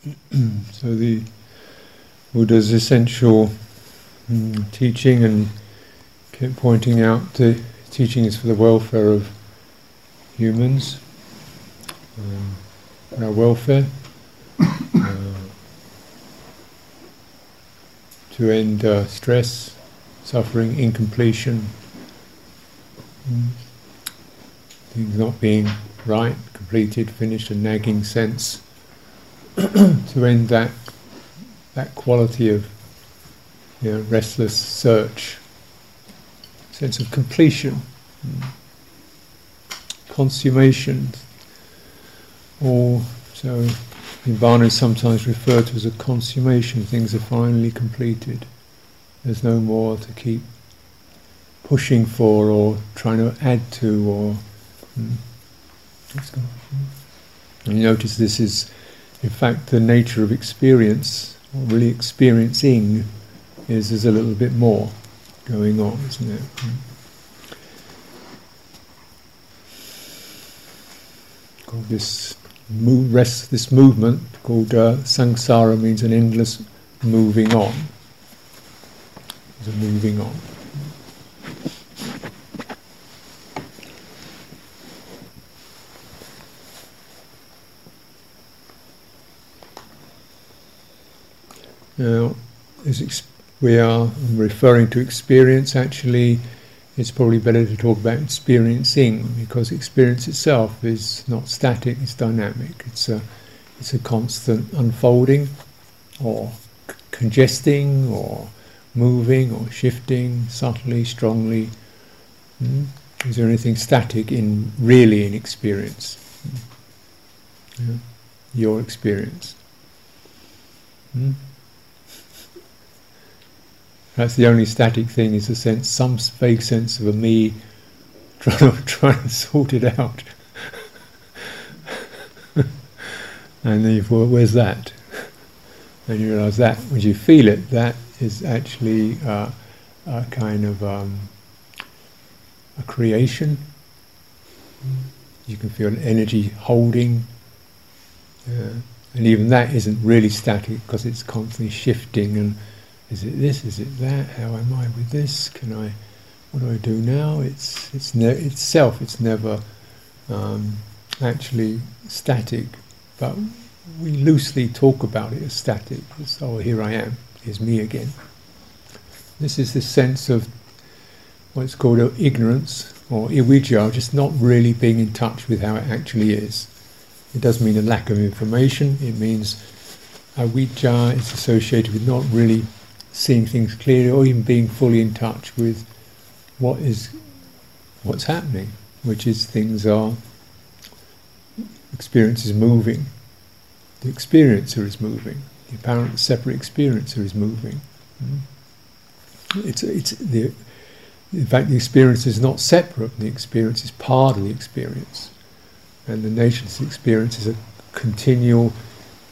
so the Buddha's essential mm, teaching and kept pointing out the teaching is for the welfare of humans, um, our welfare, uh, to end uh, stress, suffering, incompletion, mm, things not being right, completed, finished, a nagging sense, to end that that quality of you know, restless search, sense of completion, consummation, or so Nirvana is sometimes referred to as a consummation, things are finally completed. There's no more to keep pushing for or trying to add to or. Hmm. And you notice this is, in fact, the nature of experience really experiencing is there's a little bit more going on, isn't it? This rest, this movement called uh, samsara means an endless moving on. It's a moving on. Now, ex- we are referring to experience, actually, it's probably better to talk about experiencing because experience itself is not static, it's dynamic. It's a, it's a constant unfolding or c- congesting or moving or shifting subtly, strongly. Mm? Is there anything static in really in experience? Mm? Yeah. Your experience. Mm? That's the only static thing is a sense, some vague sense of a me trying to, trying to sort it out. and then you thought, where's that? And you realise that when you feel it, that is actually uh, a kind of um, a creation. You can feel an energy holding, uh, and even that isn't really static because it's constantly shifting and is it this? Is it that? How am I with this? Can I? What do I do now? It's it's ne- itself. It's never um, actually static, but we loosely talk about it as static. It's, oh, here I am. Here's me again. This is the sense of what's called ignorance or avijja, just not really being in touch with how it actually is. It doesn't mean a lack of information. It means avijja is associated with not really seeing things clearly or even being fully in touch with what is what's happening, which is things are experience is moving. The experiencer is moving. The apparent separate experiencer is moving. Mm. It's it's the in fact the experience is not separate. The experience is part of the experience, and the this experience is a continual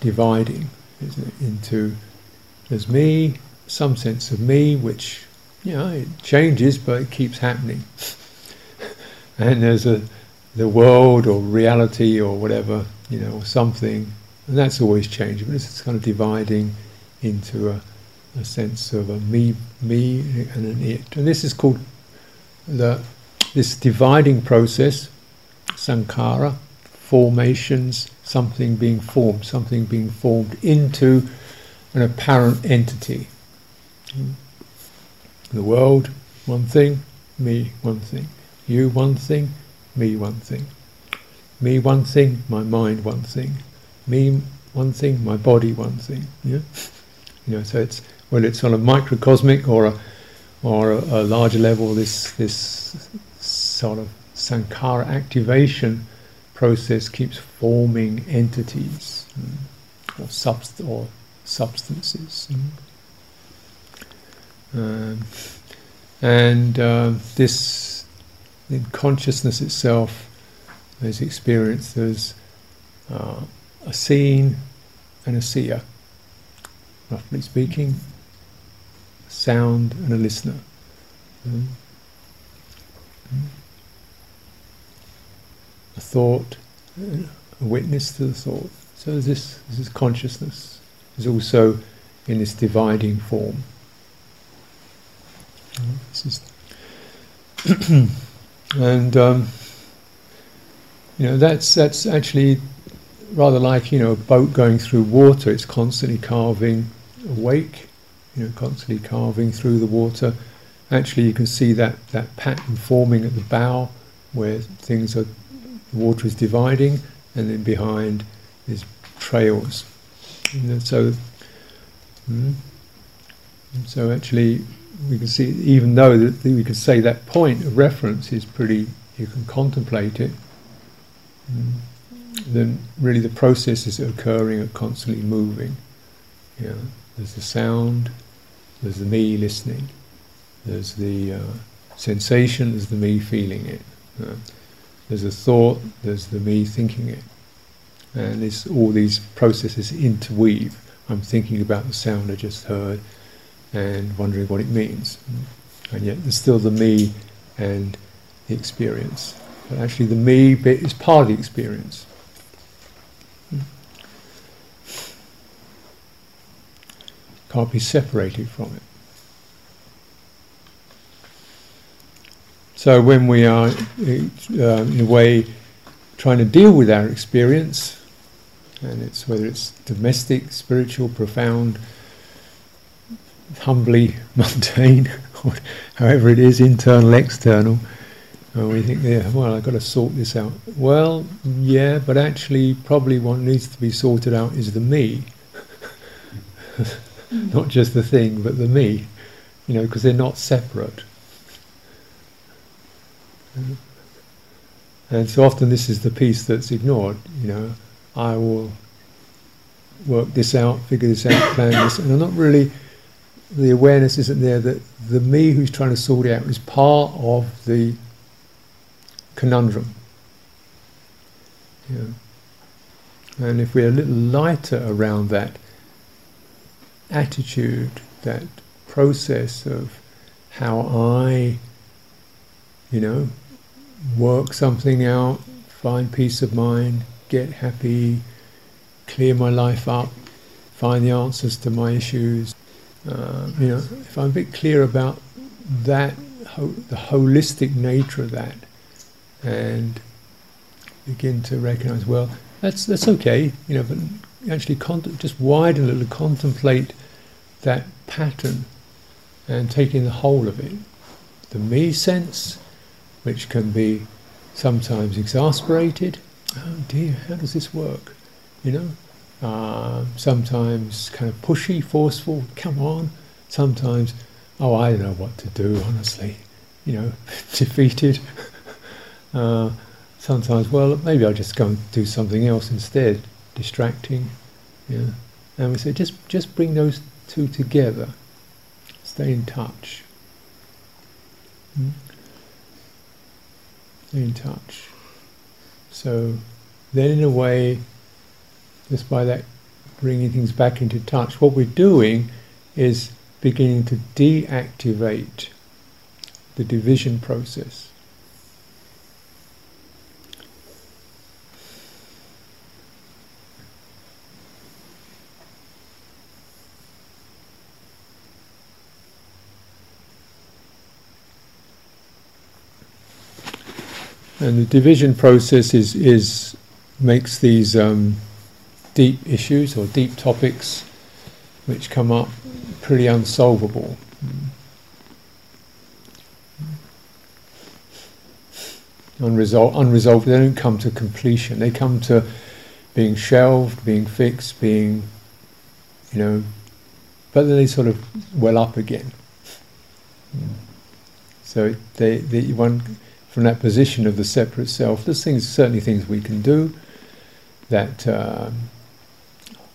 dividing isn't it, into there's me, some sense of me, which you know it changes, but it keeps happening. and there's a the world or reality or whatever, you know, or something, and that's always changing. But it's kind of dividing into a, a sense of a me, me, and an it. And this is called the this dividing process, sankhara, formations, something being formed, something being formed into an apparent entity. The world, one thing, me, one thing. You, one thing, me, one thing. Me, one thing, my mind, one thing. Me, one thing, my body, one thing. Yeah? You know, so it's whether it's on a microcosmic or a or a, a larger level, this this sort of sankhara activation process keeps forming entities mm, or, subst- or substances. Mm. Um, and uh, this, in consciousness itself, is experienced as uh, a seen and a seer, roughly speaking, a sound and a listener. Mm. A thought, a witness to the thought, So this, this is consciousness is also in this dividing form. Is and um, you know that's that's actually rather like you know a boat going through water. It's constantly carving a wake, you know, constantly carving through the water. Actually, you can see that that pattern forming at the bow, where things are, the water is dividing, and then behind is trails. So, mm, so actually, we can see even though that we can say that point of reference is pretty, you can contemplate it. Mm, then really the processes occurring are constantly moving. You know, there's the sound, there's the me listening, there's the uh, sensation, there's the me feeling it. There's a thought, there's the me thinking it. And it's all these processes interweave. I'm thinking about the sound I just heard and wondering what it means. And yet there's still the me and the experience. But actually, the me bit is part of the experience. Can't be separated from it. So when we are, uh, in a way, trying to deal with our experience, and it's whether it's domestic, spiritual, profound, humbly mundane, however it is, internal, external, uh, we think, yeah, well, I've got to sort this out. Well, yeah, but actually, probably what needs to be sorted out is the me, not just the thing, but the me, you know, because they're not separate. And so often this is the piece that's ignored, you know, I will work this out, figure this out, plan this, and I'm not really, the awareness isn't there that the me who's trying to sort it out is part of the conundrum. Yeah. And if we're a little lighter around that attitude, that process of how I, you know, work something out, find peace of mind, get happy, clear my life up, find the answers to my issues. Uh, you know, if I'm a bit clear about that, ho- the holistic nature of that, and begin to recognize, well, that's that's okay, you know, but actually just widen a little, contemplate that pattern, and taking the whole of it, the me sense, which can be sometimes exasperated. Oh dear, how does this work? You know, uh, sometimes kind of pushy, forceful. Come on. Sometimes, oh, I don't know what to do. Honestly, you know, defeated. uh, sometimes, well, maybe I'll just go and do something else instead. Distracting. Yeah. And we say just just bring those two together. Stay in touch. Mm in touch. So then, in a way, just by that bringing things back into touch, what we're doing is beginning to deactivate the division process. And the division process is, is makes these um, deep issues or deep topics which come up pretty unsolvable. Unresolved, unresolved, they don't come to completion. They come to being shelved, being fixed, being, you know, but then they sort of well up again. So they, they one from that position of the separate self, there's things, certainly things we can do that, um,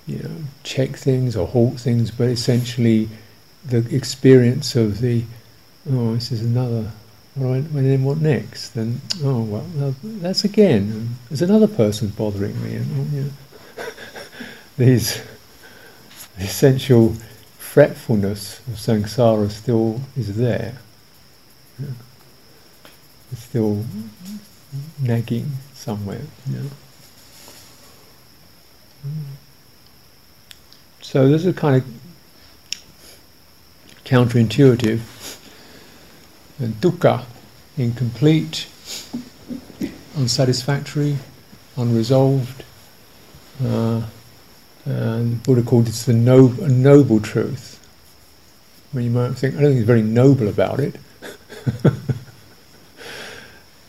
you know, check things or halt things, but essentially the experience of the, oh, this is another, right, and then what next? Then, oh, well, that's again, there's another person bothering me. And, oh, you know, these the essential fretfulness of samsara still is there. Yeah still nagging somewhere. Know? So this is kind of counterintuitive. And dukkha, incomplete, unsatisfactory, unresolved. Uh, and Buddha called this the noble, a noble truth. I mean, you might think, I don't think it's very noble about it.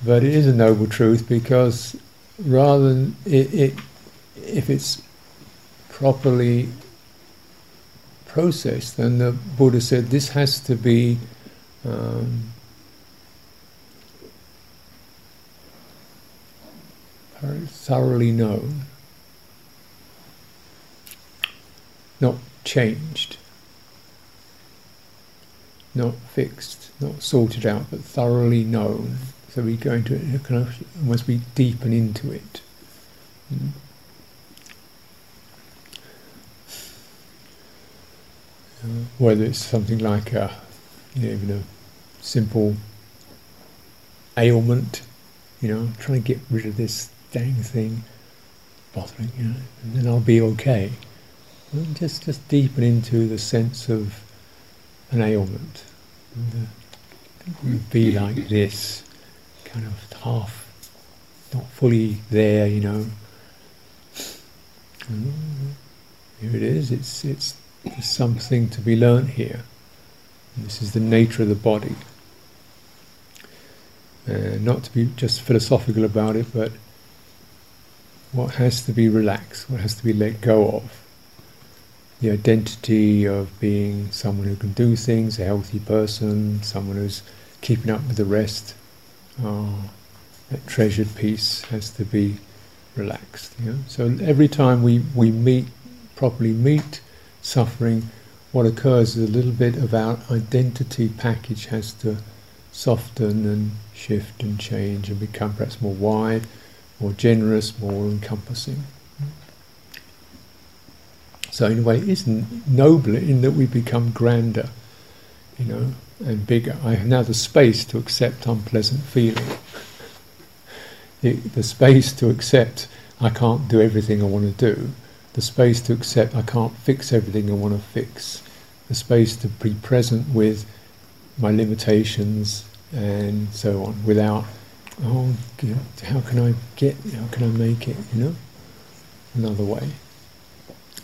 but it is a noble truth because rather than it, it if it's properly processed, then the Buddha said this has to be um, thoroughly known, not changed, not fixed, not sorted out, but thoroughly known. So we go into it, kind of almost we deepen into it. Mm. Uh, whether it's something like a, you know, even a simple ailment, you know, I'm trying to get rid of this dang thing bothering, you know, and then I'll be okay. And just just deepen into the sense of an ailment. And, uh, be like this, kind of half, not fully there, you know. And here it is. It's it's something to be learnt here. This is the nature of the body. Uh, not to be just philosophical about it, but what has to be relaxed, what has to be let go of. The identity of being someone who can do things, a healthy person, someone who's keeping up with the rest. Oh, that treasured piece has to be relaxed. You know? So every time we, we meet, properly meet suffering, what occurs is a little bit of our identity package has to soften and shift and change and become perhaps more wide more generous, more encompassing. So in a way, it's nobler in that we become grander, you know, and bigger. I have now the space to accept unpleasant feeling. The, the space to accept I can't do everything I want to do. The space to accept I can't fix everything I want to fix. The space to be present with my limitations and so on without oh, how can I get, how can I make it, you know, another way.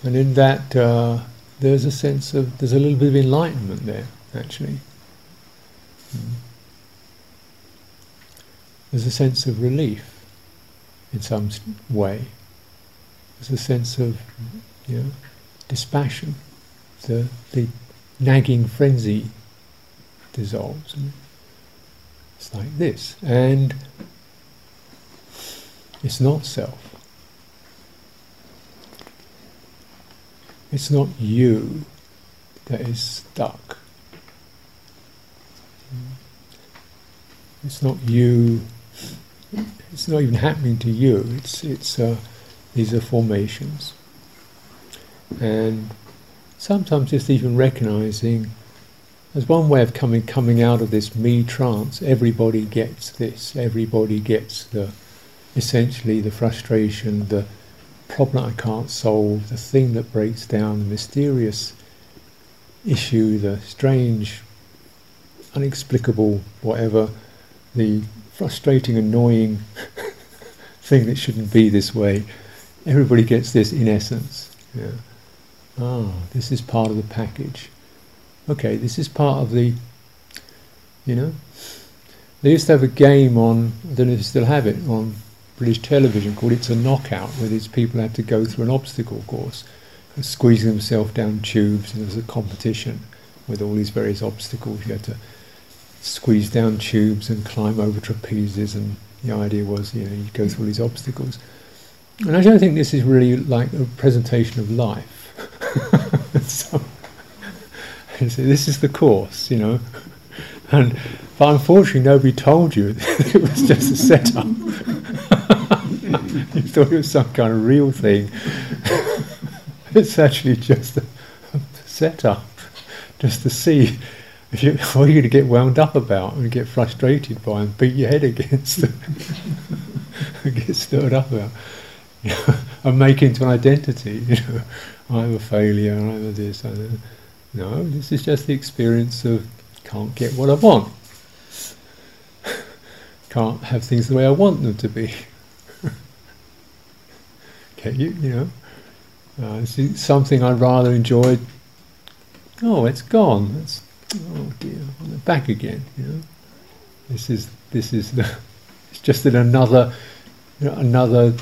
And in that, uh, there's a sense of, there's a little bit of enlightenment there, actually. Mm. There's a sense of relief in some way. There's a sense of, you know, dispassion. The, the nagging frenzy dissolves. It's like this. And it's not self. It's not you that is stuck. It's not you. It's not even happening to you. It's it's uh, these are formations, and sometimes just even recognizing as one way of coming coming out of this me trance, everybody gets this. Everybody gets the essentially the frustration, the problem I can't solve, the thing that breaks down, the mysterious issue, the strange, unexplicable, whatever, the frustrating, annoying thing that shouldn't be this way. Everybody gets this in essence. Yeah. Ah, this is part of the package okay, this is part of the, you know. They used to have a game on, I don't know if they still have it, on British television called It's a Knockout, where these people had to go through an obstacle course, squeezing themselves down tubes, and there was a competition with all these various obstacles. You had to squeeze down tubes and climb over trapezes, and the idea was, you know, you go through all these obstacles. And I don't think this is really like a presentation of life. so, say, this is the course, you know. And but unfortunately, nobody told you it was just a setup. you thought it was some kind of real thing. it's actually just a, a setup, just to see if you, what are you going to get wound up about and get frustrated by and beat your head against and get stirred up about. And make into an identity. You know, I'm a failure. I'm a this. I'm a, no, this is just the experience of can't get what I want. can't have things the way I want them to be. Get you? You know, uh, something I'd rather enjoyed. Oh, it's gone. It's oh dear, back again. You know, this is this is the. It's just in another you know, another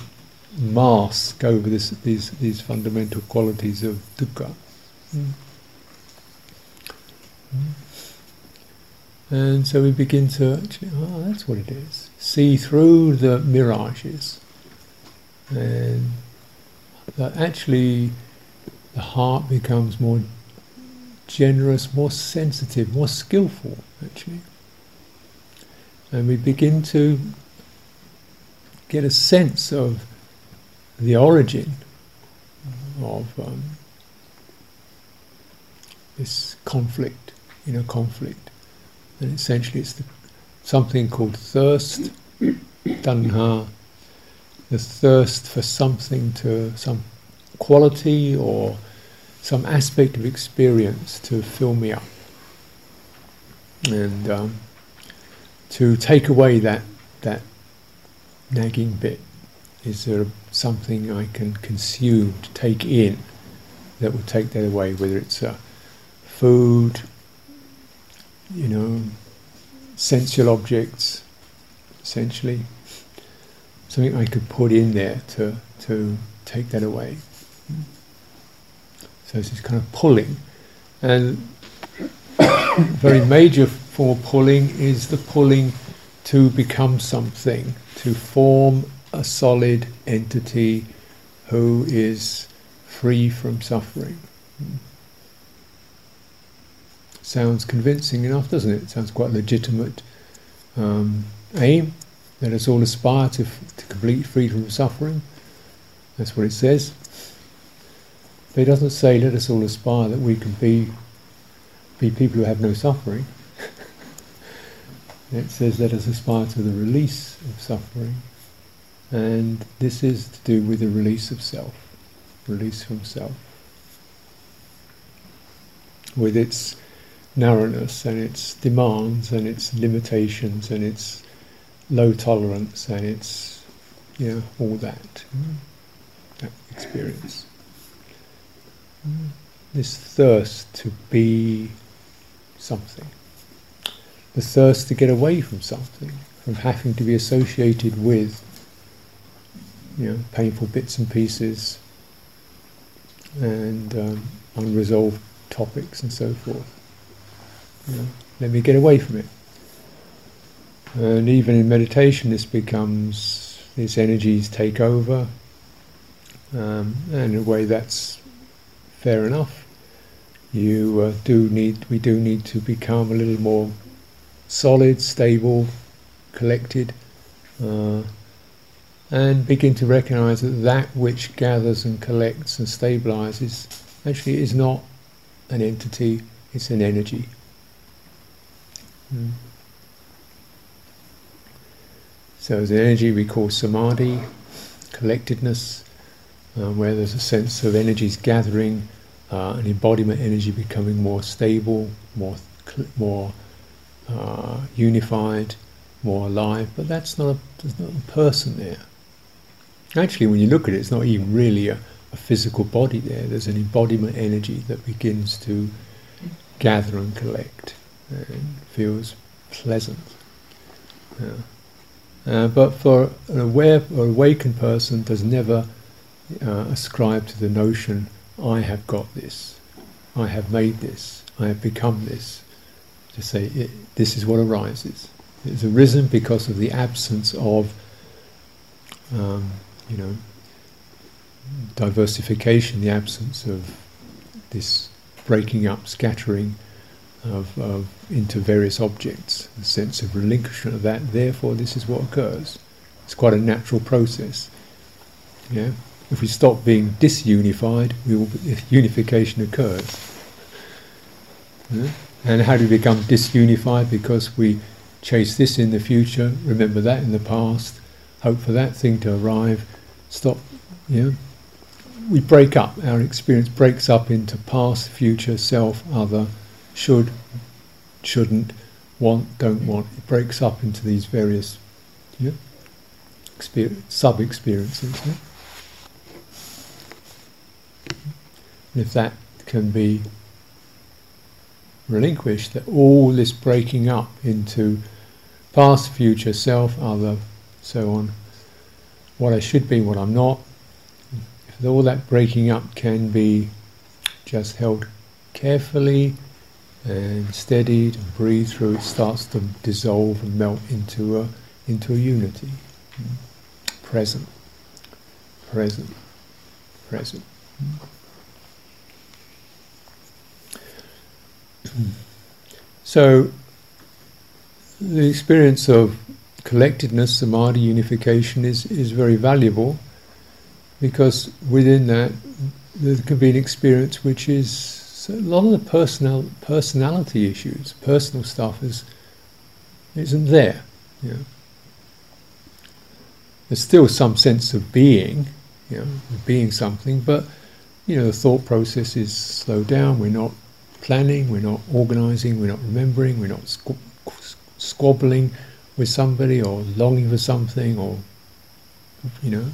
mask over this, these these fundamental qualities of dukkha. Mm. Mm. And so we begin to actually, oh, that's what it is. See through the mirages. And that actually the heart becomes more generous, more sensitive, more skillful, actually. And we begin to get a sense of the origin of um, this conflict, inner conflict. And essentially, it's the, something called thirst, tanha, the thirst for something to, some quality or some aspect of experience to fill me up. And um, to take away that, that nagging bit. Is there something I can consume, to take in, that will take that away, whether it's uh, food, you know, sensual objects, essentially. Something I could put in there to, to take that away. So it's this kind of pulling. And very major form of pulling is the pulling to become something, to form a solid entity who is free from suffering. Sounds convincing enough, doesn't it? Sounds quite legitimate um, aim. Let us all aspire to, to complete freedom from suffering. That's what it says. But it doesn't say let us all aspire that we can be be people who have no suffering. It says, let us aspire to the release of suffering. And this is to do with the release of self, release from self. With its narrowness and its demands and its limitations and its low tolerance and its, you know, all that, mm, that experience. Mm, this thirst to be something the thirst to get away from something, from having to be associated with you know, painful bits and pieces and um, unresolved topics and so forth. You know, let me get away from it. And even in meditation, this becomes, these energies take over, um, and in a way that's fair enough. You uh, do need, we do need to become a little more solid, stable, collected, uh, and begin to recognize that that which gathers and collects and stabilizes actually is not an entity, it's an energy. Mm. So, as an energy we call samadhi, collectedness, uh, where there's a sense of energies gathering, uh, an embodiment energy becoming more stable, more, cl- more uh, unified, more alive, but that's not a, there's not a person there. Actually, when you look at it, it's not even really a, a physical body there. There's an embodiment energy that begins to gather and collect and feels pleasant. Yeah. Uh, but for an aware or awakened person does never uh, ascribe to the notion, I have got this, I have made this, I have become this to say it, this is what arises. It's arisen because of the absence of, um, you know, diversification, the absence of this breaking up, scattering of, of into various objects, the sense of relinquishment of that. Therefore, this is what occurs. It's quite a natural process. Yeah. If we stop being disunified, we will, unification occurs. Yeah? And how do we become disunified? Because we chase this in the future, remember that in the past, hope for that thing to arrive, stop, know, we break up. Our experience breaks up into past, future, self, other, should, shouldn't, want, don't want. It breaks up into these various yeah, sub experiences. Yeah? And if that can be relinquished, that all this breaking up into past, future, self, other, so on, what I should be, what I'm not, if all that breaking up can be just held carefully and steadied and breathed through, it starts to dissolve and melt into a into a unity. Present, present, present. So, the experience of collectedness, samadhi, unification is, is very valuable because within that there can be an experience which is a lot of the personal personality issues, personal stuff is isn't there. You know. There's still some sense of being, you know, being something, but you know the thought process is slowed down. We're not planning, we're not organising, we're not remembering, we're not squ- squabbling with somebody or longing for something, or you know,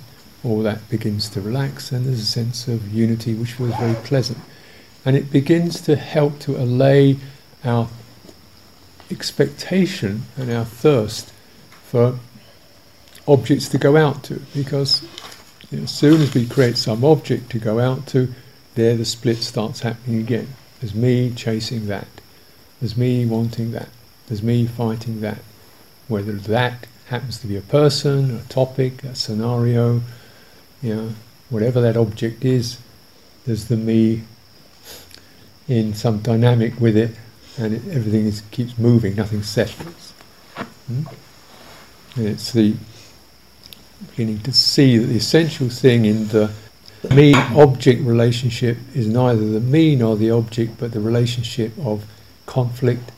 all that begins to relax, and there's a sense of unity which feels very pleasant, and it begins to help to allay our expectation and our thirst for objects to go out to, because you know, as soon as we create some object to go out to, there the split starts happening again. There's me chasing that. There's me wanting that. There's me fighting that. Whether that happens to be a person, a topic, a scenario, you know, whatever that object is, there's the me in some dynamic with it, and it, everything is, keeps moving, nothing settles. Hmm? And it's the beginning to see that the essential thing in the me object relationship is neither the me nor the object, but the relationship of conflict,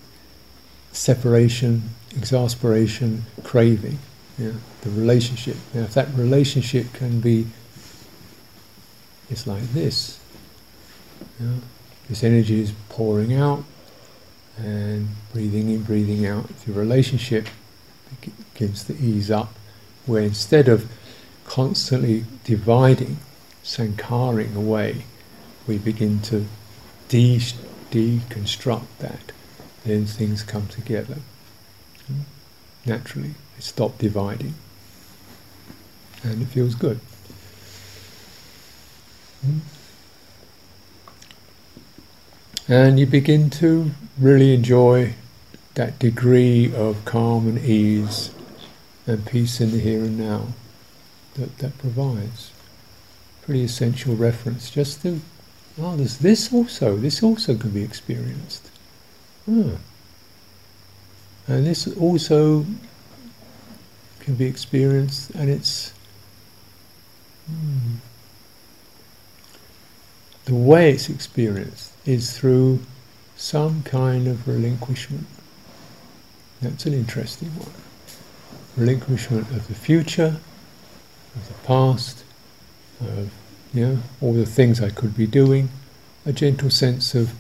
separation, exasperation, craving. Yeah, the relationship. Now, if that relationship can be, it's like this. Yeah, this energy is pouring out and breathing in, breathing out. The relationship begins to ease up, where instead of constantly dividing sankharing away, we begin to de- deconstruct that. Then things come together. Naturally, they stop dividing. And it feels good. And you begin to really enjoy that degree of calm and ease and peace in the here and now that that provides pretty essential reference just to, oh, there's this also, this also can be experienced. Oh. And this also can be experienced, and it's hmm, the way it's experienced is through some kind of relinquishment. That's an interesting one. Relinquishment of the future, of the past, of you know, all the things I could be doing, a gentle sense of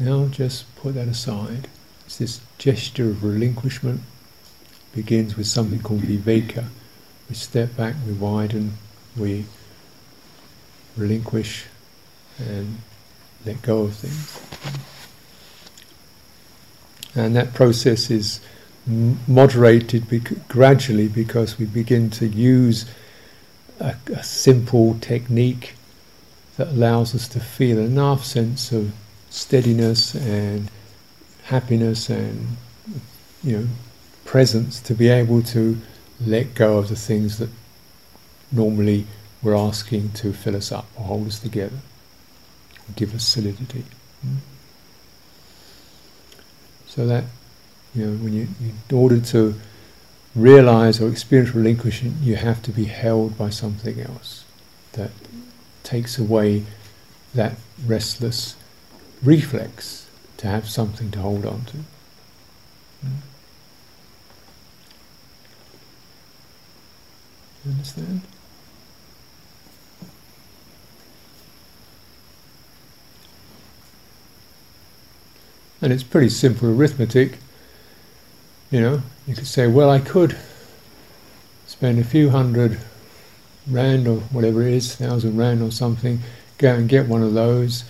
now just put that aside. It's this gesture of relinquishment begins with something called viveka. We step back, we widen, we relinquish and let go of things. And that process is moderated bec- gradually because we begin to use a, a simple technique that allows us to feel enough sense of steadiness and happiness and you know presence to be able to let go of the things that normally we're asking to fill us up or hold us together, give us solidity. Hmm? So that you know, when you in order to realize or experience relinquishment, you have to be held by something else that takes away that restless reflex to have something to hold on to. Hmm? You understand? And it's pretty simple arithmetic. You know, you could say, well, I could spend a few hundred rand or whatever it is, thousand rand or something, go and get one of those,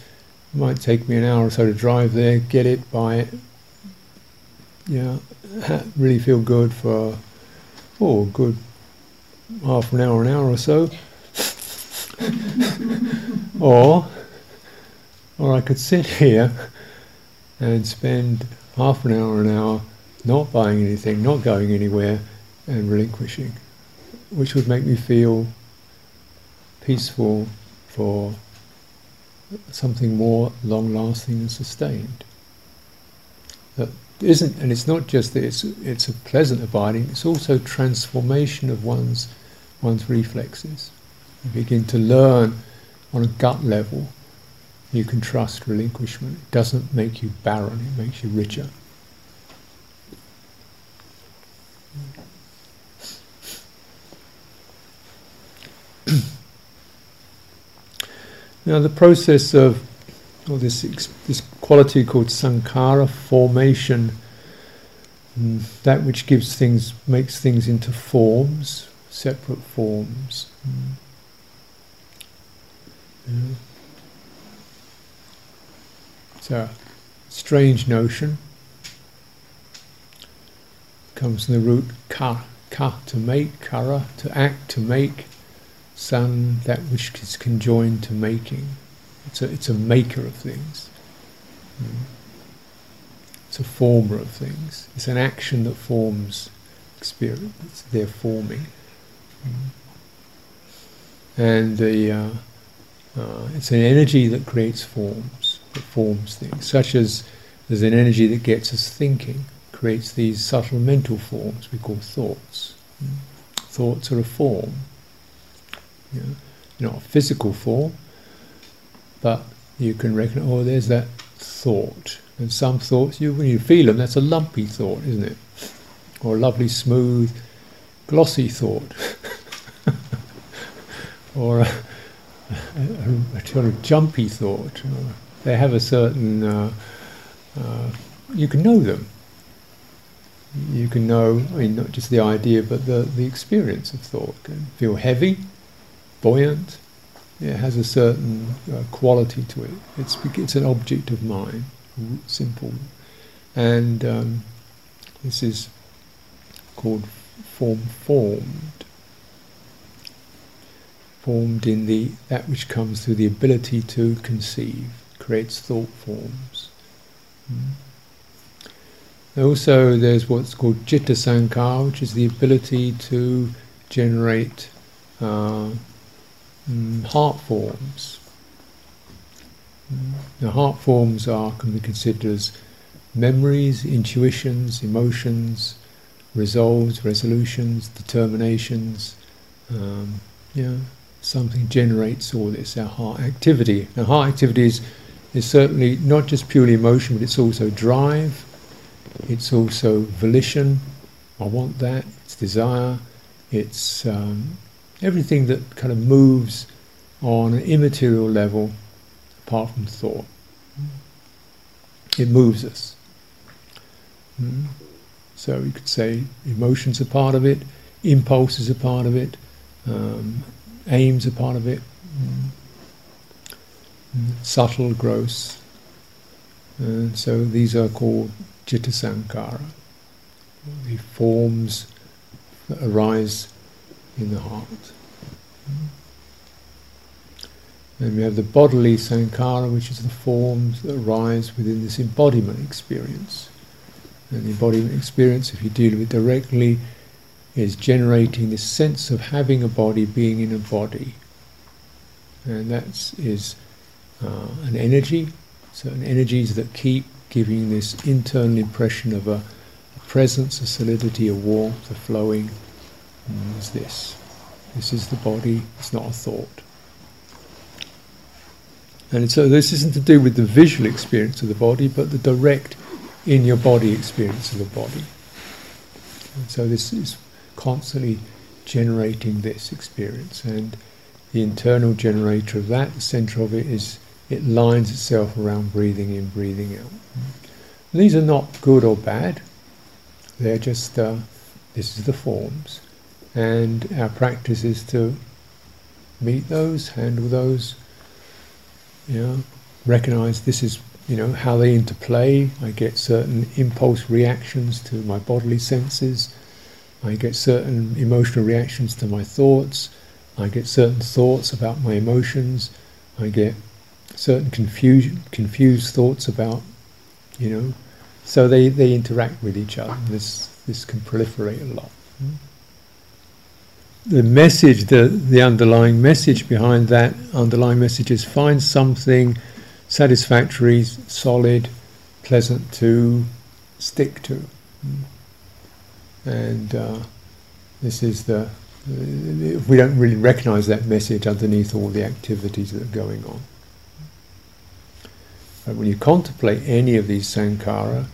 it might take me an hour or so to drive there, get it, buy it. Yeah, really feel good for, oh, good half an hour, an hour or so. or, or I could sit here and spend half an hour, an hour not buying anything, not going anywhere, and relinquishing, which would make me feel peaceful for something more long lasting and sustained. That isn't, and it's not just that it's, it's a pleasant abiding, it's also transformation of one's, one's reflexes. You begin to learn on a gut level, you can trust relinquishment. It doesn't make you barren, it makes you richer. Now, the process of or this this quality called sankhara formation, mm, that which gives things makes things into forms, separate forms. Mm. Yeah. It's a strange notion. Comes from the root ka, ka to make, kara to act, to make, san that which is conjoined to making. It's a, it's a maker of things. Mm. It's a former of things. It's an action that forms experience. They're forming. Mm. And the uh, uh, it's an energy that creates forms, that forms things, such as there's an energy that gets us thinking, creates these subtle mental forms we call thoughts. Mm. Thoughts are a form, you know, not a physical form, but you can reckon, oh, there's that thought. And some thoughts, you when you feel them, that's a lumpy thought, isn't it? Or a lovely, smooth, glossy thought. or a, a, a, sort of jumpy thought. They have a certain, uh, uh, you can know them. You can know, I mean, not just the idea, but the, the experience of thought. Can feel heavy, buoyant. It has a certain uh, quality to it. It's, it's an object of mind, simple. And um, this is called form formed formed in the that which comes through the ability to conceive, creates thought forms. Mm. Also, there's what's called citta sankhara, which is the ability to generate uh, mm, heart forms. Mm. Now, heart forms are can be considered as memories, intuitions, emotions, resolves, resolutions, determinations. Um, yeah, something generates all this, our heart activity. Now, heart activity is, is certainly not just purely emotion, but it's also drive, it's also volition, I want that, it's desire, it's um, everything that kind of moves on an immaterial level apart from thought. It moves us. Mm. So you could say emotions are part of it, impulses are part of it, um, aims are part of it. Mm. Subtle, gross. And so these are called citta sankhara, the forms that arise in the heart. Then we have the bodily sankhara, which is the forms that arise within this embodiment experience. And the embodiment experience, if you deal with it directly, is generating this sense of having a body, being in a body. And that is uh, an energy, certain energies that keep giving this internal impression of a, a presence, a solidity, a warmth, a flowing. And is this. This is the body, it's not a thought. And so this isn't to do with the visual experience of the body, but the direct in your body experience of the body. And so this is constantly generating this experience. And the internal generator of that, the center of it, is it lines itself around breathing in, breathing out. These are not good or bad. They're just, uh, this is the forms. And our practice is to meet those, handle those, you know, recognize this is, you know, how they interplay. I get certain impulse reactions to my bodily senses. I get certain emotional reactions to my thoughts. I get certain thoughts about my emotions. I get certain confusion, confused thoughts about, you know, so they, they interact with each other. This this can proliferate a lot. Hmm? The message, the the underlying message behind that underlying message is find something satisfactory, solid, pleasant to stick to, and uh, this is the. We don't really recognize that message underneath all the activities that are going on. But when you contemplate any of these sankhara,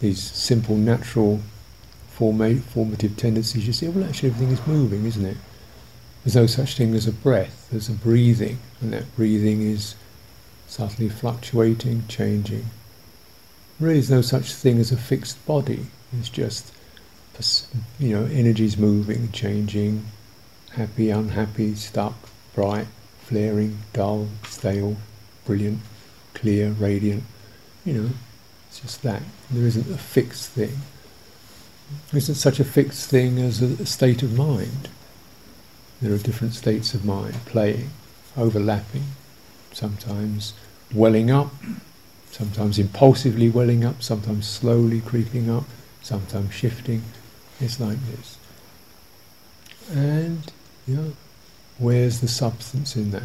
these simple natural forma- formative tendencies, you see, well, actually everything is moving, isn't it? There's no such thing as a breath, there's a breathing, and that breathing is subtly fluctuating, changing. Really, there's no such thing as a fixed body, it's just, you know, energies moving, changing, happy, unhappy, stuck, bright, flaring, dull, stale, brilliant clear, radiant. You know, it's just that. There isn't a fixed thing. Isn't such a fixed thing as a, state of mind. There are different states of mind playing, overlapping, sometimes welling up, sometimes impulsively welling up, sometimes slowly creeping up, sometimes shifting. It's like this. And, you know, where's the substance in that?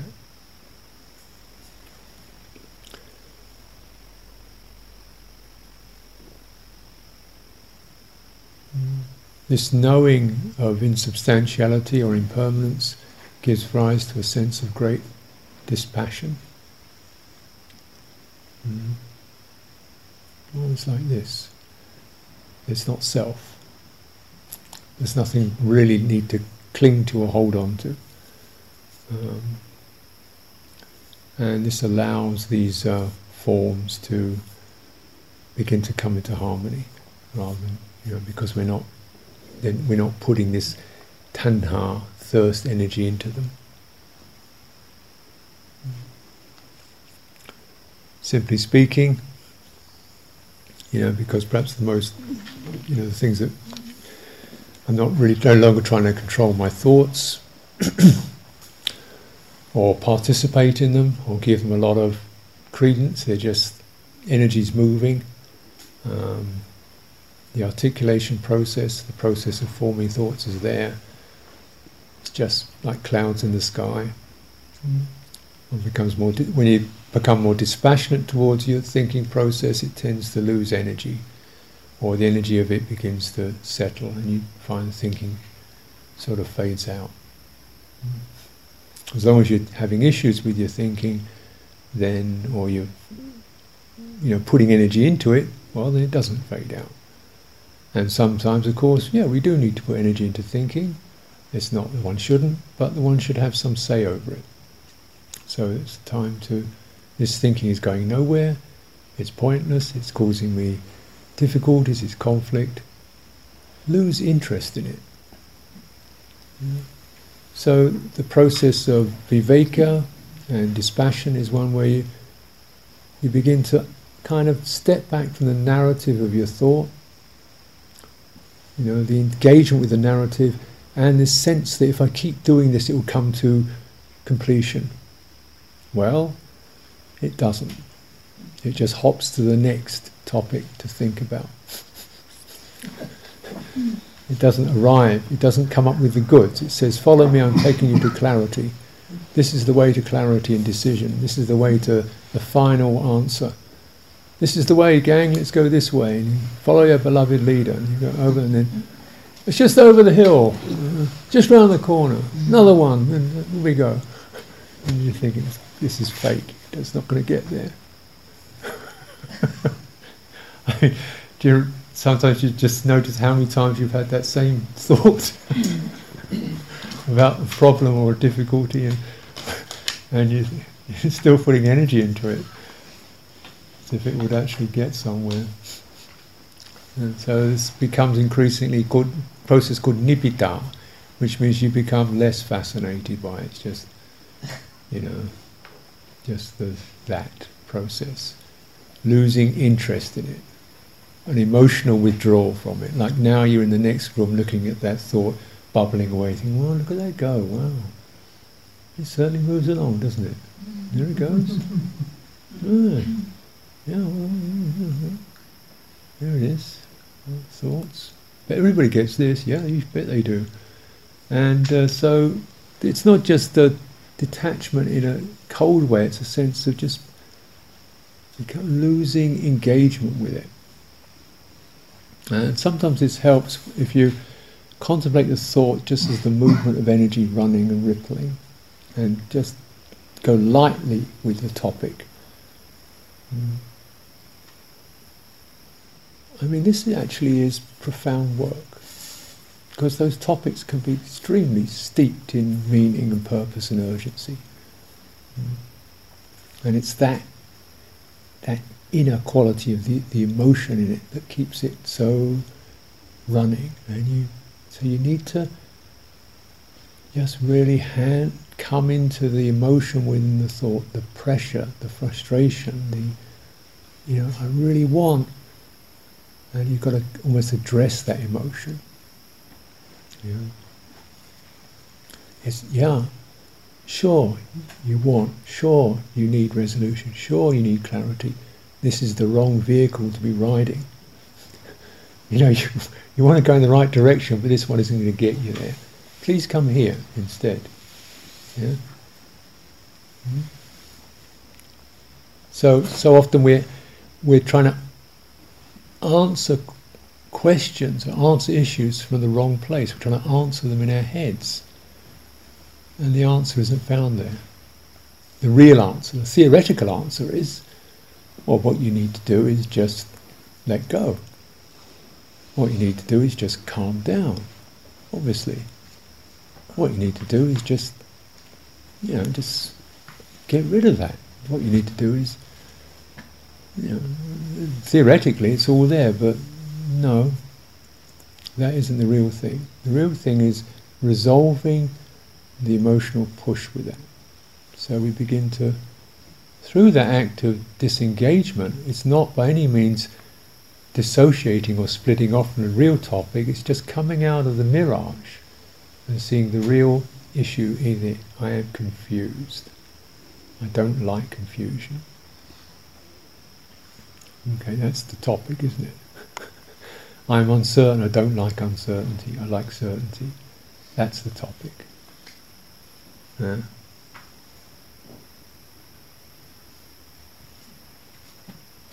This knowing of insubstantiality or impermanence gives rise to a sense of great dispassion. Mm. It's like this. It's not self. There's nothing really need to cling to or hold on to. Um, and this allows these uh, forms to begin to come into harmony rather than, you know, because we're not then we're not putting this tanha, thirst energy into them. Simply speaking, you know, because perhaps the most, you know, the things that I'm not really no longer trying to control my thoughts or participate in them or give them a lot of credence. They're just energies moving. Um, the articulation process, the process of forming thoughts is there. It's just like clouds in the sky. Mm. becomes more di- when you become more dispassionate towards your thinking process, it tends to lose energy, or the energy of it begins to settle, and you find thinking sort of fades out. Mm. As long as you're having issues with your thinking, then, or you're, you know, putting energy into it, well, then it doesn't fade out. And sometimes, of course, yeah, we do need to put energy into thinking. It's not that one shouldn't, but the one should have some say over it. So it's time to. This thinking is going nowhere. It's pointless. It's causing me difficulties. It's conflict. Lose interest in it. So the process of viveka and dispassion is one where you, you begin to kind of step back from the narrative of your thought you know, the engagement with the narrative and this sense that if I keep doing this, it will come to completion. Well, it doesn't. It just hops to the next topic to think about. it doesn't arrive, it doesn't come up with the goods. It says, Follow me, I'm taking you to clarity. This is the way to clarity and decision. This is the way to the final answer. This is the way, gang, let's go this way. And you follow your beloved leader. And you go over and then, it's just over the hill, just round the corner, another one, and we go. And you're thinking, this is fake, it's not going to get there. do you, sometimes you just notice how many times you've had that same thought about a problem or a difficulty, and, and you, you're still putting energy into it if it would actually get somewhere. And so this becomes increasingly called process called nibbida, which means you become less fascinated by it. It's just, you know, just the, that process, losing interest in it, an emotional withdrawal from it. Like now you're in the next room looking at that thought bubbling away, thinking, "Well, look at that go! Wow, it certainly moves along, doesn't it? There it goes. Yeah, well, there it is. Thoughts. But everybody gets this. Yeah, you bet they do. And uh, so it's not just the detachment in a cold way. It's a sense of just losing engagement with it. And sometimes this helps if you contemplate the thought just as the movement of energy running and rippling, and just go lightly with the topic. Mm. I mean, this actually is profound work because those topics can be extremely steeped in meaning and purpose and urgency. Mm. And it's that that inner quality of the, the emotion in it that keeps it so running. And you so you need to just really hand, come into the emotion within the thought, the pressure, the frustration, the you know, I really want and you've got to almost address that emotion. Yeah. It's yeah, sure you want, sure you need resolution, sure you need clarity. This is the wrong vehicle to be riding. You know, you, you want to go in the right direction, but this one isn't going to get you there. Please come here instead. Yeah. Mm-hmm. So so often we're we're trying to answer questions, or answer issues from the wrong place. We're trying to answer them in our heads. And the answer isn't found there. The real answer, the theoretical answer is, well, what you need to do is just let go. What you need to do is just calm down, obviously. What you need to do is just, you know, just get rid of that. What you need to do is you know, theoretically it's all there, but no, that isn't the real thing. The real thing is resolving the emotional push with that. So we begin to, through that act of disengagement, it's not by any means dissociating or splitting off from the real topic, it's just coming out of the mirage and seeing the real issue in it. I am confused. I don't like confusion. Okay, that's the topic, isn't it? I'm uncertain, I don't like uncertainty, I like certainty. That's the topic. Yeah.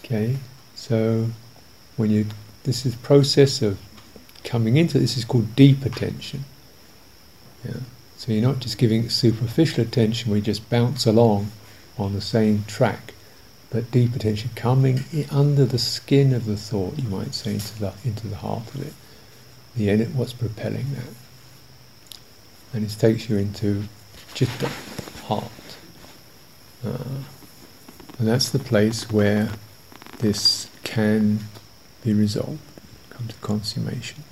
Okay, so when you, this is process of coming into this is called deep attention. Yeah. So you're not just giving superficial attention, we just bounce along on the same track but deep attention coming under the skin of the thought, you might say, into the into the heart of it. The end, what's propelling that, and it takes you into chitta, heart, uh, and that's the place where this can be resolved, come to consummation.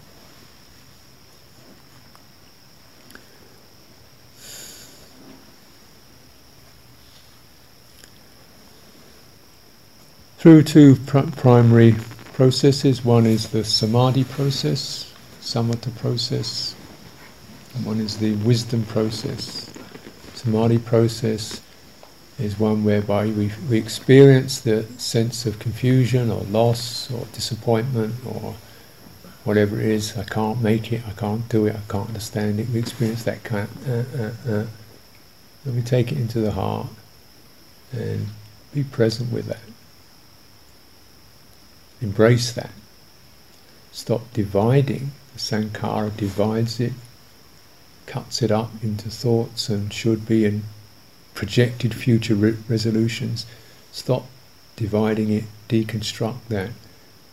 Through two pr- primary processes. One is the samadhi process, samatha process, and one is the wisdom process. Samadhi process is one whereby we, we experience the sense of confusion or loss or disappointment or whatever it is. I can't make it, I can't do it, I can't understand it. We experience that kind of, uh, uh, uh. and we take it into the heart and be present with that. Embrace that. Stop dividing. The sankhara divides it, cuts it up into thoughts and should be and projected future re- resolutions. Stop dividing it, deconstruct that,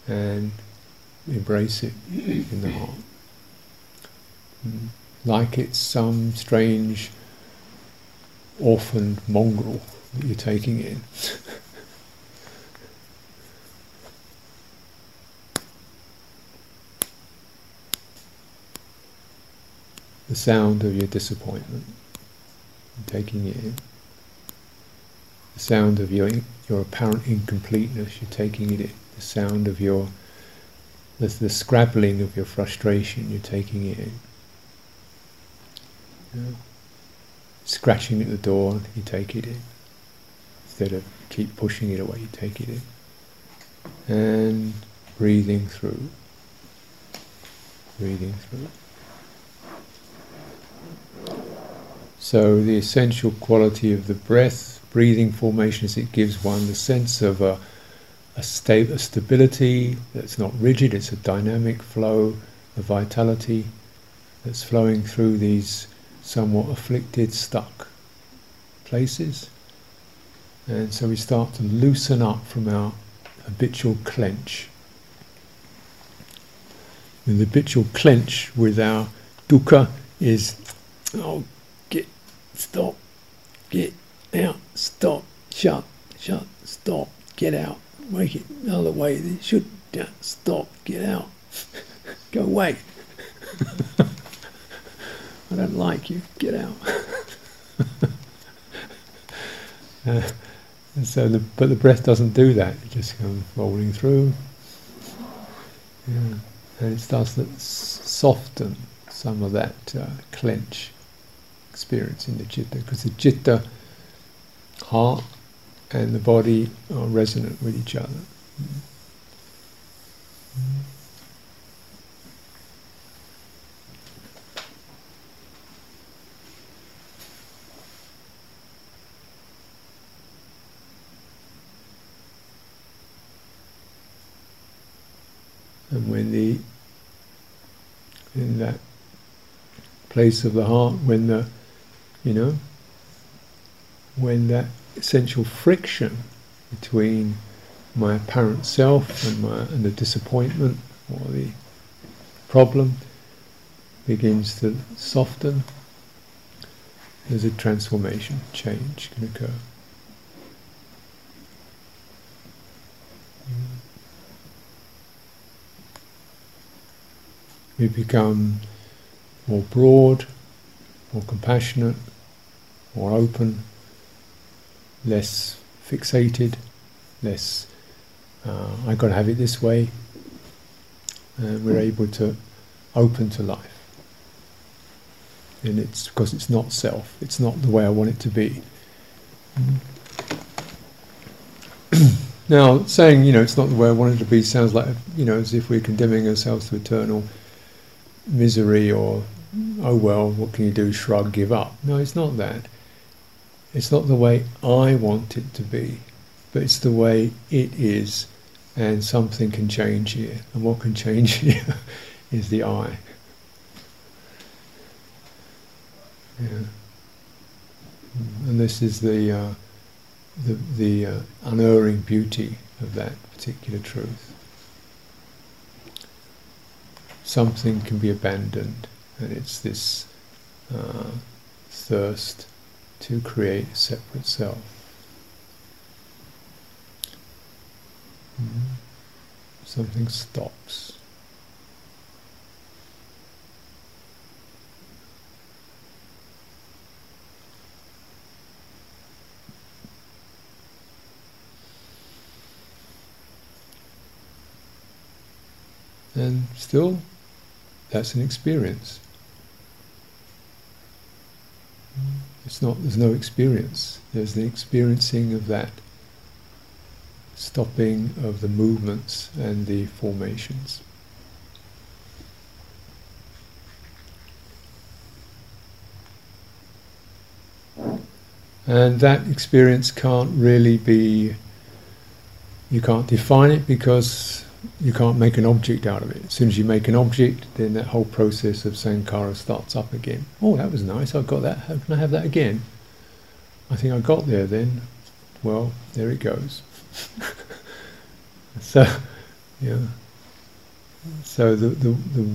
and embrace it in the heart. Mm. Like it's some strange orphaned mongrel that you're taking in. the sound of your disappointment, taking it in. The sound of your your apparent incompleteness, you're taking it in. The sound of your the, the scrabbling of your frustration, you're taking it in. Scratching at the door, you take it in. Instead of keep pushing it away, you take it in. And breathing through. Breathing through. So the essential quality of the breath, breathing formation is it gives one the sense of a, a, sta- a stability that's not rigid, it's a dynamic flow of vitality that's flowing through these somewhat afflicted, stuck places. And so we start to loosen up from our habitual clench. And the habitual clench with our dukkha is, oh, stop, get out, stop, shut, shut, stop, get out, make it another way. They should, stop, get out, go away. I don't like you, get out. uh, and so, the, but the breath doesn't do that. It just comes rolling through. Yeah. And it starts to soften some of that uh, clench experience in the citta, because the citta, heart, and the body are resonant with each other. And when the in that place of the heart, when the you know, when that essential friction between my apparent self and my and the disappointment or the problem begins to soften, there's a transformation, change can occur. we become more broad, more compassionate, more open, less fixated, less, uh, I've got to have it this way. And we're able to open to life. And it's because it's not self, it's not the way I want it to be. now, saying, you know, it's not the way I want it to be sounds like, you know, as if we're condemning ourselves to eternal misery or oh well, what can you do? Shrug, give up. No, it's not that. It's not the way I want it to be, but it's the way it is, and something can change here. And what can change here is the I. Yeah. And this is the uh, the, the uh, unerring beauty of that particular truth something can be abandoned, and it's this uh, thirst to create a separate self. Mm-hmm. Something stops. And still that's an experience. It's not, there's no experience. There's the experiencing of that stopping of the movements and the formations. And that experience can't really be, you can't define it because you can't make an object out of it. As soon as you make an object, then that whole process of sankhara starts up again. Oh, that was nice. I've got that. How can I have that again? I think I got there then. Well, there it goes. so, yeah. So the, the the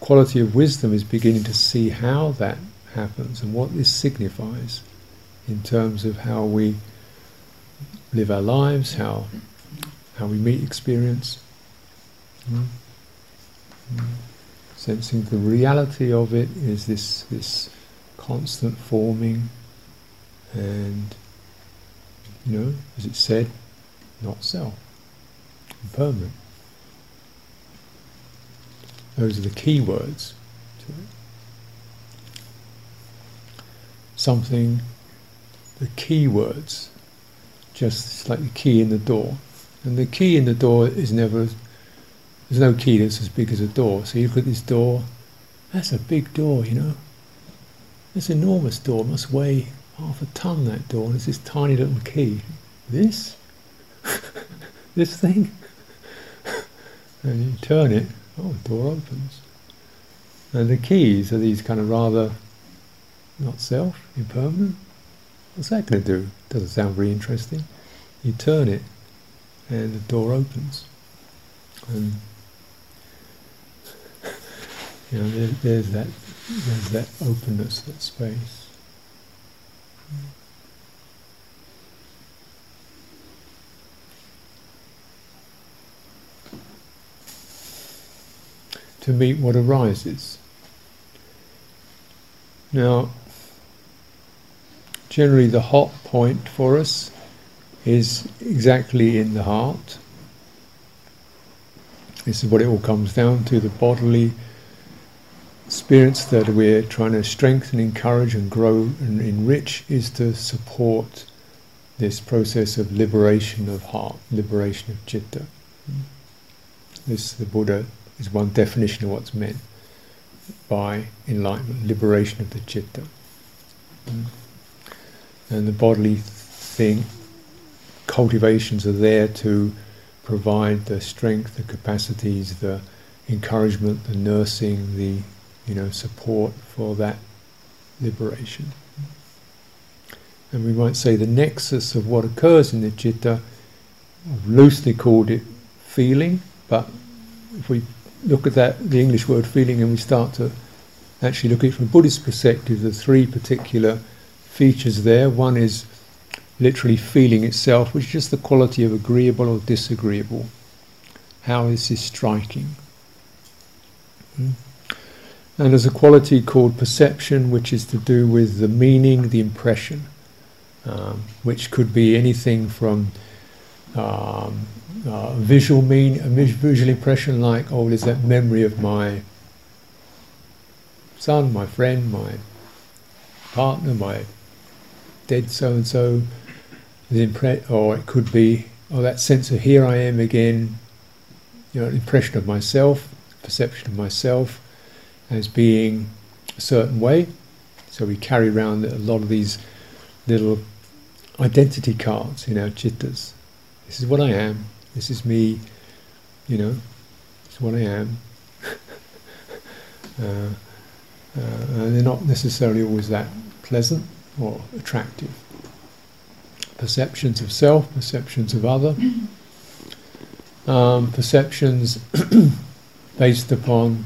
quality of wisdom is beginning to see how that happens and what this signifies in terms of how we live our lives, how how we meet experience. Sensing the reality of it is this this constant forming and you know, as it said, not self, impermanent. Those are the key words to it. Something, the key words, just like the key in the door. And the key in the door is never, there's no key that's as big as a door. So you look at this door, that's a big door, you know. An enormous door, it must weigh half a ton that door, and it's this tiny little key. This? this thing? and you turn it, oh, the door opens. And the keys are these kind of rather not self, impermanent. What's that going to do? Doesn't sound very interesting. You turn it, and the door opens. And you know, there, there's that, there's that openness, that space. To meet what arises. Now, generally, the hot point for us is exactly in the heart. This is what it all comes down to the bodily experience that we're trying to strengthen, encourage, and grow and enrich is to support this process of liberation of heart, liberation of citta. This, the Buddha, is one definition of what's meant by enlightenment, liberation of the citta. And the bodily thing, cultivations are there to provide the strength, the capacities, the encouragement, the nursing, the you know, support for that liberation. And we might say the nexus of what occurs in the citta, I've loosely called it feeling, but if we look at that, the English word feeling, and we start to actually look at it from a Buddhist perspective, the three particular features there. One is literally feeling itself, which is just the quality of agreeable or disagreeable. How is this striking? Hmm? And there's a quality called perception, which is to do with the meaning, the impression, um, which could be anything from um, uh, visual mean, a visual impression like, oh, there's that memory of my son, my friend, my partner, my dead so and so. Or it could be, oh, that sense of here I am again, you know, impression of myself, perception of myself as being a certain way. So we carry around a lot of these little identity cards in our chittas. This is what I am. This is me. You know, this is what I am. uh, uh, and they're not necessarily always that pleasant or attractive. Perceptions of self, perceptions of other, um, perceptions based upon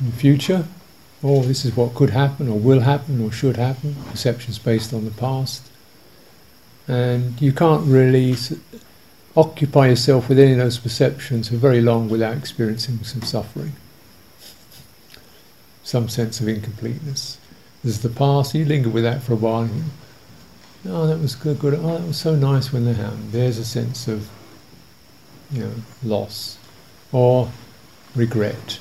in the future, or this is what could happen, or will happen, or should happen, perceptions based on the past. And you can't really occupy yourself with any of those perceptions for very long without experiencing some suffering, some sense of incompleteness. There's the past, you linger with that for a while. And, oh, that was good, good. Oh, that was so nice when that happened. There's a sense of, you know, loss or regret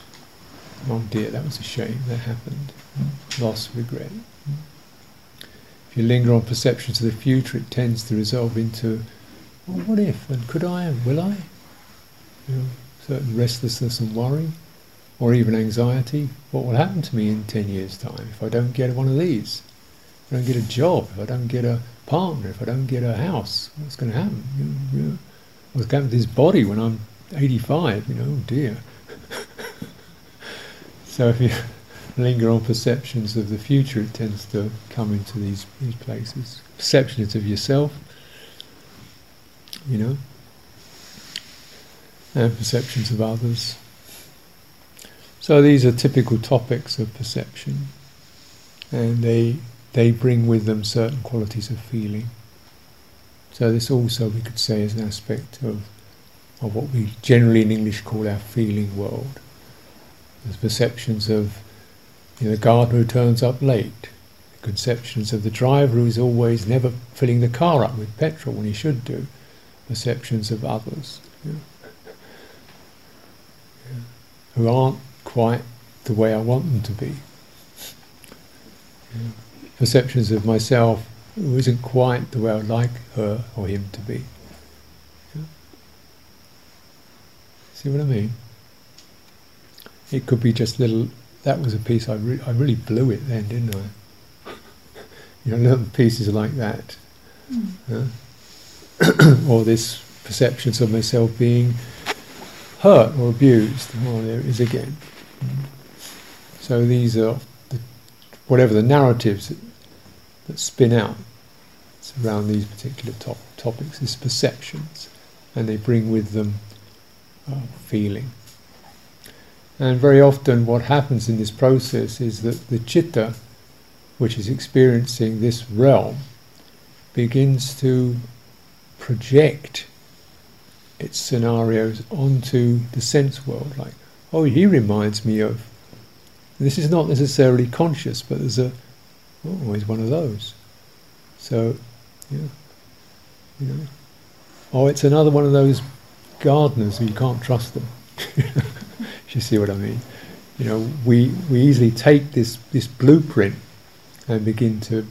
oh dear, that was a shame, that happened. Loss, regret. If you linger on perceptions of the future, it tends to resolve into, well, what if, and could I, and will I? You know, certain restlessness and worry, or even anxiety. What will happen to me in 10 years' time if I don't get one of these? If I don't get a job, if I don't get a partner, if I don't get a house, what's going to happen? You know, what's going to happen to this body when I'm 85? You know, oh dear. So if you linger on perceptions of the future, it tends to come into these, these places. Perceptions of yourself, you know, and perceptions of others. So these are typical topics of perception, and they they bring with them certain qualities of feeling. So this also we could say is an aspect of of what we generally in English call our feeling world. There's perceptions of you know, the gardener who turns up late, conceptions of the driver who is always never filling the car up with petrol when he should do, perceptions of others yeah. Yeah. who aren't quite the way I want them to be. Yeah. Perceptions of myself who isn't quite the way I'd like her or him to be. See what I mean? It could be just little. That was a piece I, re- I really blew it then, didn't I? you know, little pieces like that, mm. or this perceptions of myself being hurt or abused. Well, there it is again. So these are the, whatever the narratives that, that spin out around these particular top, topics, these perceptions, and they bring with them feeling. And very often, what happens in this process is that the chitta, which is experiencing this realm, begins to project its scenarios onto the sense world. Like, oh, he reminds me of. This is not necessarily conscious, but there's a. Oh, he's one of those. So, yeah, you know. Oh, it's another one of those gardeners, you can't trust them. you see what I mean? You know, we, we easily take this, this blueprint and begin to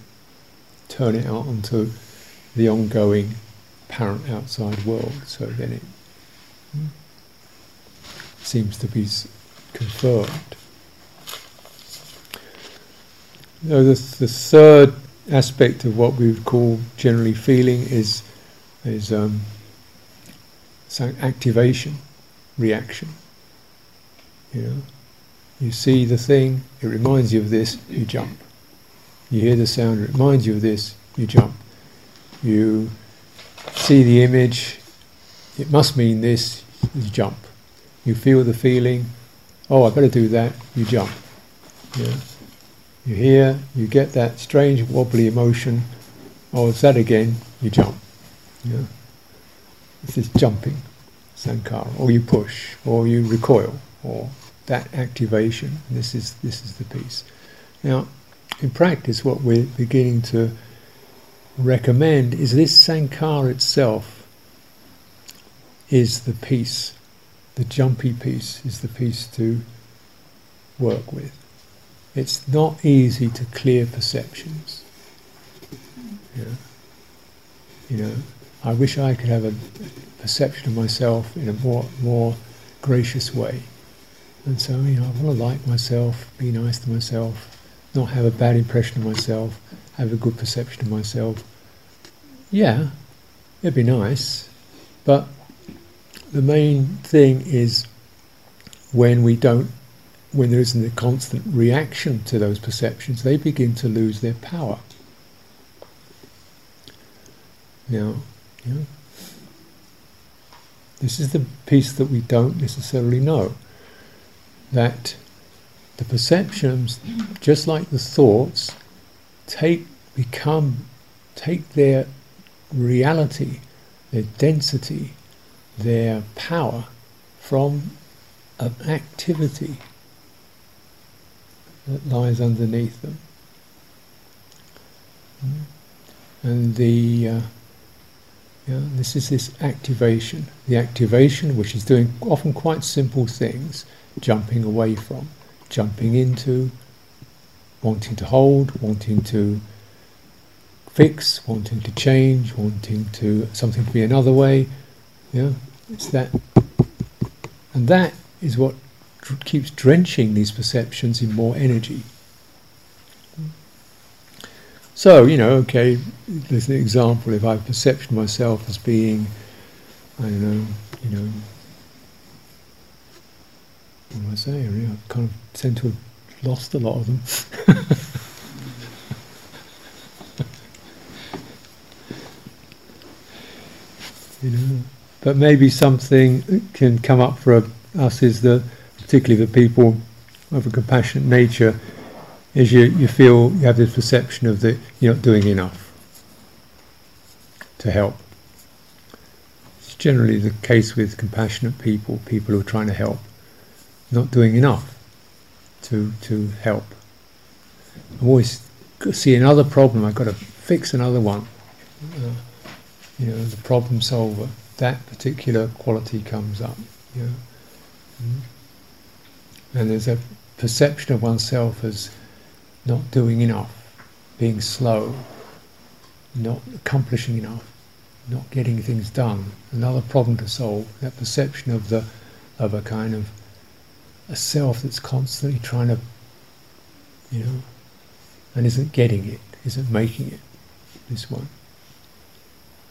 turn it out onto the ongoing apparent outside world. So then it seems to be confirmed. Now, the, the third aspect of what we would call generally feeling is is um, activation, reaction. You know, you see the thing, it reminds you of this, you jump. You hear the sound, it reminds you of this, you jump. You see the image, it must mean this, you jump. You feel the feeling, oh, I better do that, you jump. Yeah. You hear, you get that strange wobbly emotion, oh, it's that again, you jump. Yeah. This is jumping, sankhara, or you push, or you recoil, or that activation. This is this is the piece. Now, in practice, what we're beginning to recommend is this sankhara itself is the piece, the jumpy piece is the piece to work with. It's not easy to clear perceptions. Yeah. You know, I wish I could have a perception of myself in a more more gracious way. And so, you know, I want to like myself, be nice to myself, not have a bad impression of myself, have a good perception of myself. Yeah, it'd be nice, but the main thing is when we don't, when there isn't a constant reaction to those perceptions, they begin to lose their power. Now, yeah. This is the piece that we don't necessarily know. That the perceptions, just like the thoughts, take become take their reality, their density, their power from an activity that lies underneath them. And the uh, yeah, this is this activation. The activation, which is doing often quite simple things, jumping away from, jumping into, wanting to hold, wanting to fix, wanting to change, wanting to something to be another way. Yeah, it's that, and that is what dr- keeps drenching these perceptions in more energy. So, you know, okay, there's an example. If I perception myself as being, I don't know, you know, what am I saying? Really? I kind of tend to have lost a lot of them. you know, but maybe something can come up for us is that, particularly the people of a compassionate nature, is you, you feel you have this perception of that you're not doing enough to help. It's generally the case with compassionate people, people who are trying to help, not doing enough to to help. I always see another problem. I've got to fix another one. Uh, you know, the problem solver. That particular quality comes up. You know. Mm-hmm. And there's a perception of oneself as not doing enough, being slow, not accomplishing enough, not getting things done. Another problem to solve. That perception of the of a kind of a self that's constantly trying to, you know, and isn't getting it, isn't making it. This one,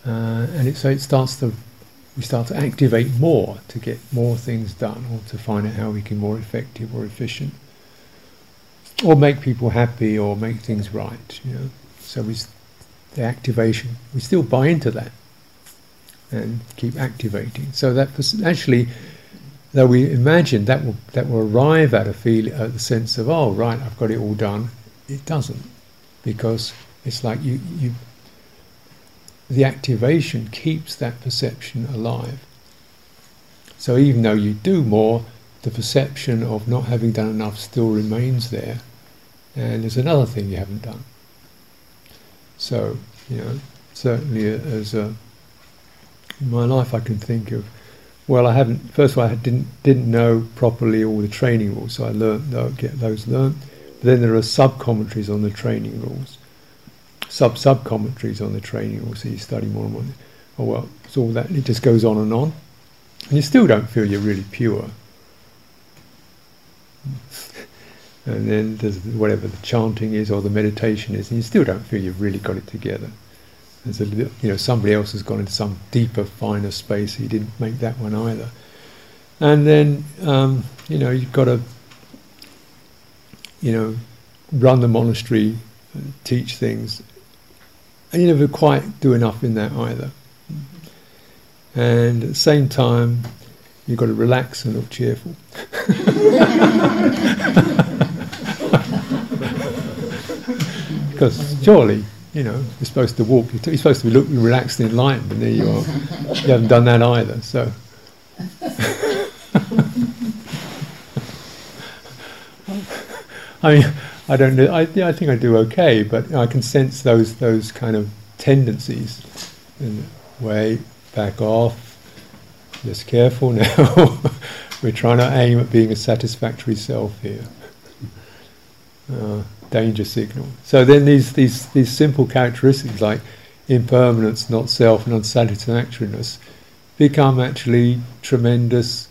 uh, and it, so it starts to we start to activate more to get more things done, or to find out how we can more effective or efficient, or make people happy, or make things right. You know, so we the activation we still buy into that and keep activating. So that actually though we imagine that will that will arrive at a feel at the sense of oh right I've got it all done. It doesn't because it's like you you the activation keeps that perception alive. So even though you do more the perception of not having done enough still remains there. And there's another thing you haven't done. So you know certainly as a, in my life I can think of well, I haven't. First of all, I didn't didn't know properly all the training rules, so I learned get those learned. But then there are sub commentaries on the training rules, sub sub commentaries on the training rules. So you study more and more. Oh well, it's all that. It just goes on and on, and you still don't feel you're really pure. and then there's whatever the chanting is or the meditation is, and you still don't feel you've really got it together. There's a you know somebody else has gone into some deeper, finer space. He didn't make that one either. And then um, you know you've got to you know run the monastery, teach things, and you never quite do enough in that either. And at the same time, you've got to relax and look cheerful. because surely you know, you're supposed to walk, you're supposed to be looking relaxed and enlightened, and there you are. You haven't done that either, so. I mean, I don't know. I, yeah, I think I do okay, but I can sense those those kind of tendencies. In way, back off. Just careful now. We're trying to aim at being a satisfactory self here. Uh, danger signal. So then these, these, these simple characteristics like impermanence, not self, and unsatisfactoriness become actually tremendous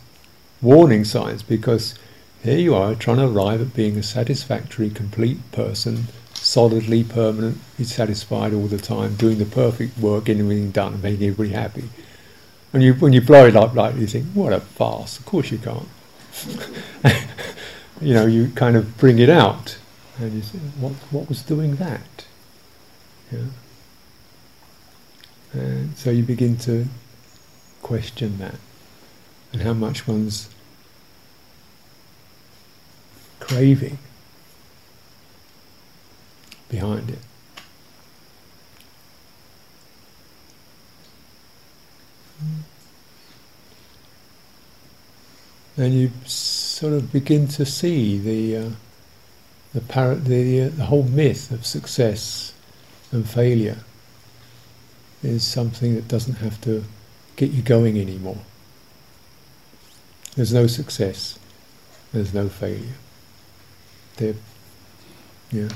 warning signs because here you are trying to arrive at being a satisfactory, complete person, solidly, permanently satisfied all the time, doing the perfect work, getting everything done, making everybody happy. And you, when you blow it up like you think, what a farce, of course you can't. you know, you kind of bring it out and you say, what, what was doing that? Yeah. And so you begin to question that and how much one's craving behind it. And you sort of begin to see the uh, the, par- the, uh, the whole myth of success and failure is something that doesn't have to get you going anymore. There's no success, there's no failure. There, yeah.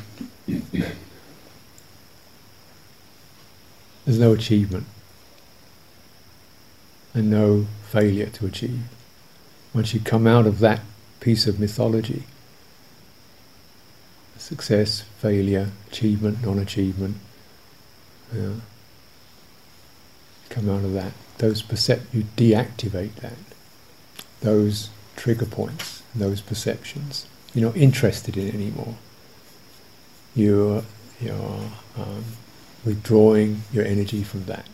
There's no achievement and no failure to achieve. Once you come out of that piece of mythology, success, failure, achievement, non-achievement. Yeah. Come out of that. Those percep you deactivate that. Those trigger points, those perceptions. You're not interested in anymore. You're you're um, withdrawing your energy from that.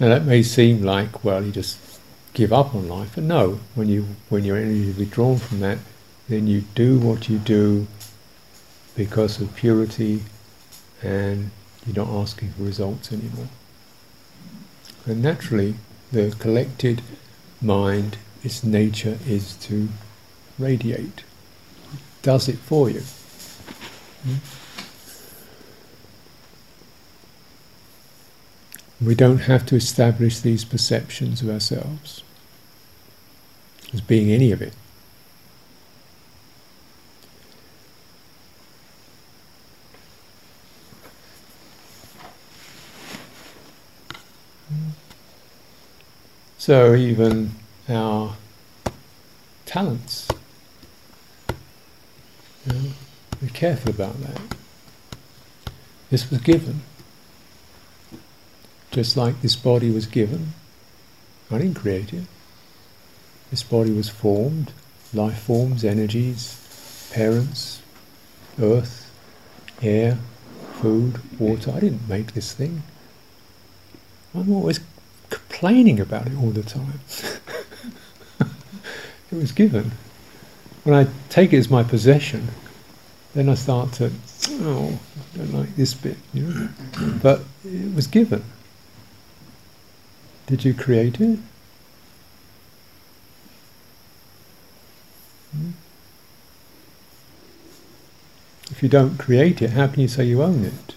Now that may seem like well you just give up on life, but no. When you when your energy is withdrawn from that, then you do what you do because of purity and you're not asking for results anymore. And naturally, the collected mind, its nature is to radiate. It does it for you. Hmm? We don't have to establish these perceptions of ourselves as being any of it. So even our talents, you know, be careful about that. This was given, just like this body was given. I didn't create it. This body was formed, life forms, energies, parents, earth, air, food, water. I didn't make this thing. I'm always complaining about it all the time. it was given. When I take it as my possession, then I start to, oh, I don't like this bit, you know. but it was given. Did you create it? Hmm? If you don't create it, how can you say you own it?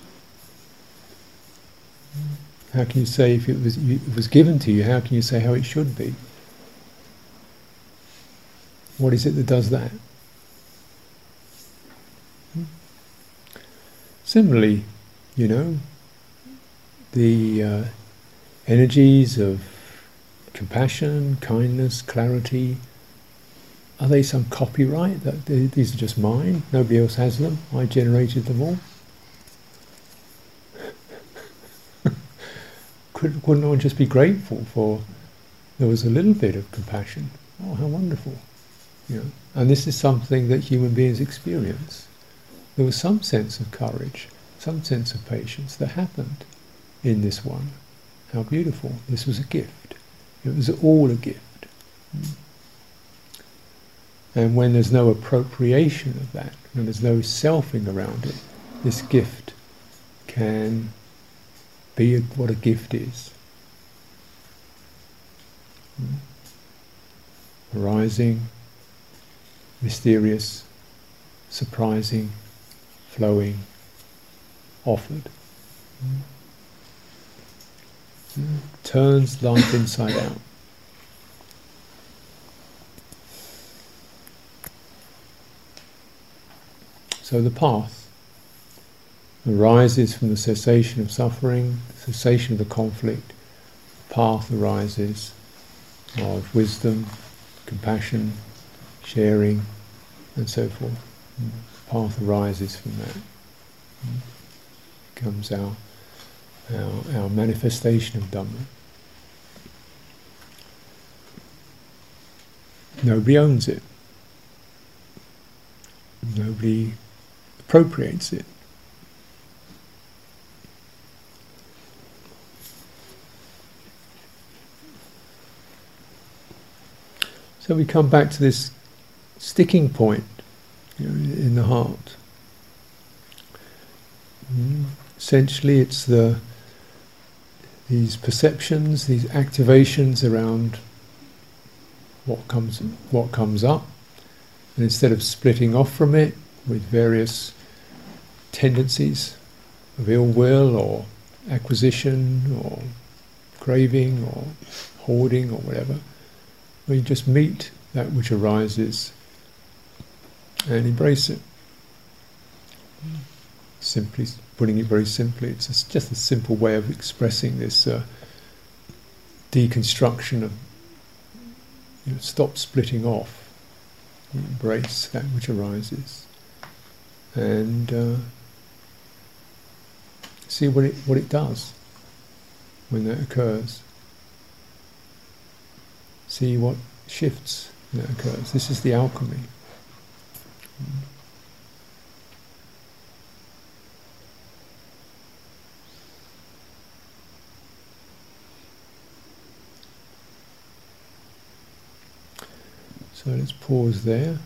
How can you say if it was, it was given to you, how can you say how it should be? What is it that does that? Hmm? Similarly, you know, the uh, energies of compassion, kindness, clarity, are they some copyright that these are just mine? Nobody else has them. I generated them all. Could, couldn't one just be grateful for there was a little bit of compassion? Oh, how wonderful! You know, and this is something that human beings experience. There was some sense of courage, some sense of patience that happened in this one. How beautiful! This was a gift. It was all a gift. Hmm. And when there's no appropriation of that, when there's no selfing around it, this gift can be what a gift is. Hmm? Arising, mysterious, surprising, flowing, offered. Hmm? Hmm? Turns life inside out. So the path arises from the cessation of suffering, cessation of the conflict. The path arises of wisdom, compassion, sharing, and so forth. Mm. The path arises from that. Mm. Becomes our, our, our manifestation of Dhamma. Nobody owns it. Nobody appropriates it. So we come back to this sticking point you know, in the heart. Mm. Essentially, it's the these perceptions, these activations around what comes what comes up, and instead of splitting off from it with various tendencies of ill will or acquisition or craving or hoarding or whatever we just meet that which arises and embrace it. Simply putting it very simply, it's just a simple way of expressing this uh, deconstruction of you know, stop splitting off, embrace that which arises, and uh, see what it what it does when that occurs see what shifts that occurs. This is the alchemy. So let's pause there.